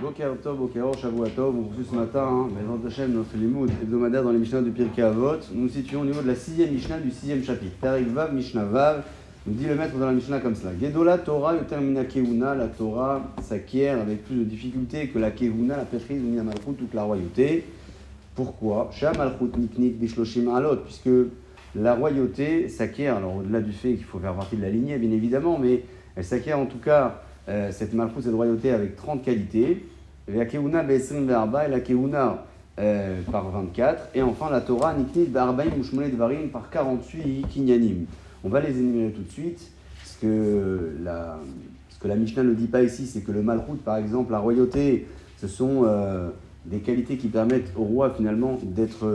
Boker Tov, Boker Shavua Tov, on ce matin, hein, Bezrat Hashem, notre limoud hebdomadaire dans les Mishnah de Pirkei Avot. Nous nous situons au niveau de la sixième Mishnah du sixième chapitre. Perik Vav, Mishnah Vav, nous dit le maître dans la Mishnah comme cela. Gedola Torah yotermina keuna, la Torah s'acquiert avec plus de difficultés que la keuna, la pétrise ou malchut, toute la royauté. Pourquoi? Sham malchut niknik bishloshim alot, puisque la royauté s'acquiert, alors au-delà du fait qu'il faut faire partie de la lignée, bien évidemment, mais elle s'acquiert en tout cas euh, cette malchut, cette royauté avec 30 qualités. La keuna et la keuna euh, par 24. Et enfin la Torah niknit be'arbaim mushmonet dvarim par 48 kinyanim. On va les énumérer tout de suite. Ce que la, ce que la Mishnah ne dit pas ici, c'est que le malchut, par exemple, la royauté, ce sont euh, des qualités qui permettent au roi finalement d'être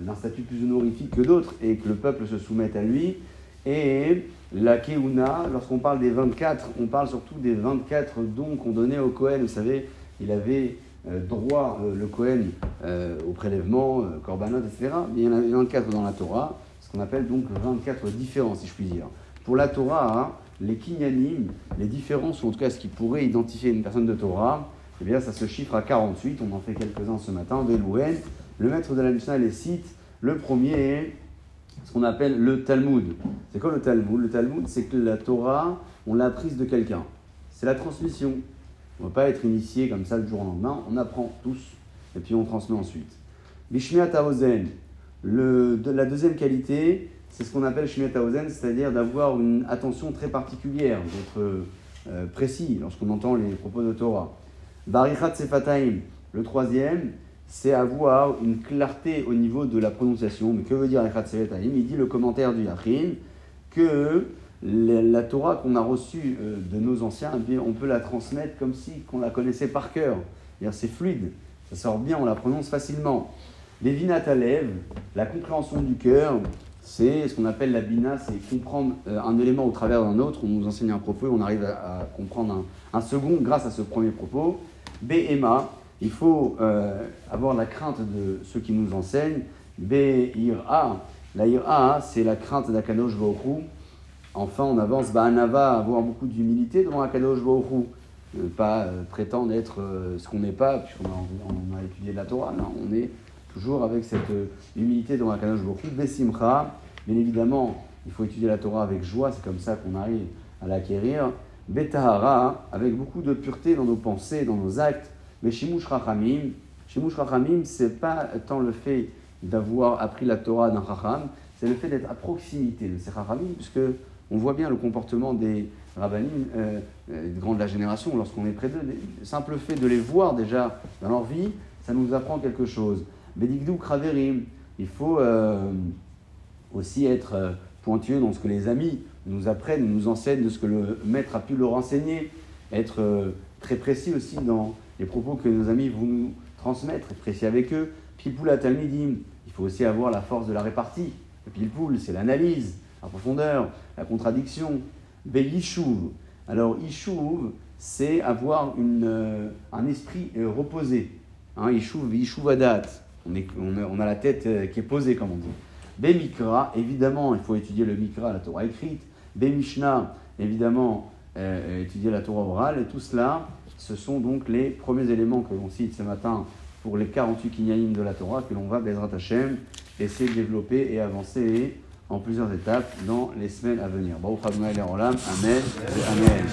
d'un statut plus honorifique que d'autres et que le peuple se soumette à lui. Et la Keuna, lorsqu'on parle des 24, on parle surtout des 24 dons qu'on donnait au Kohen. Vous savez, il avait euh, droit, euh, le Kohen, euh, au prélèvement, korbanot, etc. Mais il y en a 24 dans la Torah, ce qu'on appelle donc 24 différents, si je puis dire. Pour la Torah, hein, les kinyanim, les différences, ou en tout cas ce qui pourrait identifier une personne de Torah, eh bien ça se chiffre à 48, on en fait quelques-uns ce matin, Velouen. Le maître de la Mishnah les cite, le premier est ce qu'on appelle le Talmud. C'est quoi le Talmud Le Talmud, c'est que la Torah, on l'a apprise de quelqu'un. C'est la transmission. On ne va pas être initié comme ça du jour au lendemain. On apprend tous et puis on transmet ensuite. Bishmiat Haozen. Le, la deuxième qualité, c'est ce qu'on appelle Shmiat Haozen, c'est-à-dire d'avoir une attention très particulière, d'être euh, précis lorsqu'on entend les propos de Torah. Barichat Sefataim. Le troisième, c'est avoir une clarté au niveau de la prononciation. Mais que veut dire Barichat Sefataim Il dit le commentaire du Yachin que la Torah qu'on a reçue euh, de nos anciens, eh on peut la transmettre comme si qu'on la connaissait par cœur. C'est fluide, ça sort bien, on la prononce facilement. Les vinatalev, la compréhension du cœur, c'est ce qu'on appelle la bina, c'est comprendre euh, un élément au travers d'un autre. On nous enseigne un propos, on arrive à, comprendre un, second grâce à ce premier propos. Bema, il faut euh, avoir la crainte de ceux qui nous enseignent. Be'ira, la ira, c'est la crainte d'Akanosh Baruch Enfin, on avance, bah, Anava, avoir beaucoup d'humilité devant Akadosh Baruch ne pas euh, prétendre être euh, ce qu'on n'est pas, puisqu'on a, on a étudié la Torah. On est toujours avec cette euh, humilité devant Akadosh Baruch Besimcha, bien évidemment, il faut étudier la Torah avec joie, c'est comme ça qu'on arrive à l'acquérir. Betahara, avec beaucoup de pureté dans nos pensées, dans nos actes. Mais Shimush Rachamim, Shimush Rachamim, c'est pas tant le fait d'avoir appris la Torah d'un Racham, c'est le fait d'être à proximité de ces Rachamim, puisque on voit bien le comportement des rabbinim, euh, euh, des grands de la génération, lorsqu'on est près d'eux. Le simple fait de les voir déjà dans leur vie, ça nous apprend quelque chose. Bedigdou kraverim, il faut euh, aussi être pointueux dans ce que les amis nous apprennent, nous enseignent, de ce que le maître a pu leur enseigner. Être très précis aussi dans les propos que nos amis vont nous transmettre, précis avec eux. Pilpoul talmidim, il faut aussi avoir la force de la répartie. Le pilpoul, c'est l'analyse la profondeur, la contradiction. Yishuv. Alors, Yishuv, c'est avoir une, euh, un esprit euh, reposé. Hein, Yishuv, Adat. On, est, on, a, la tête euh, qui est posée, comme on dit. Bemikra, évidemment, il faut étudier le Mikra, la Torah écrite. Bemishna, évidemment, étudier la Torah orale. Et tout cela, ce sont donc les premiers éléments que l'on cite ce matin pour les 48 kinyanim de la Torah que l'on va, Bezrat Hashem, essayer de développer et avancer en plusieurs étapes dans les semaines à venir. Amen. Amen.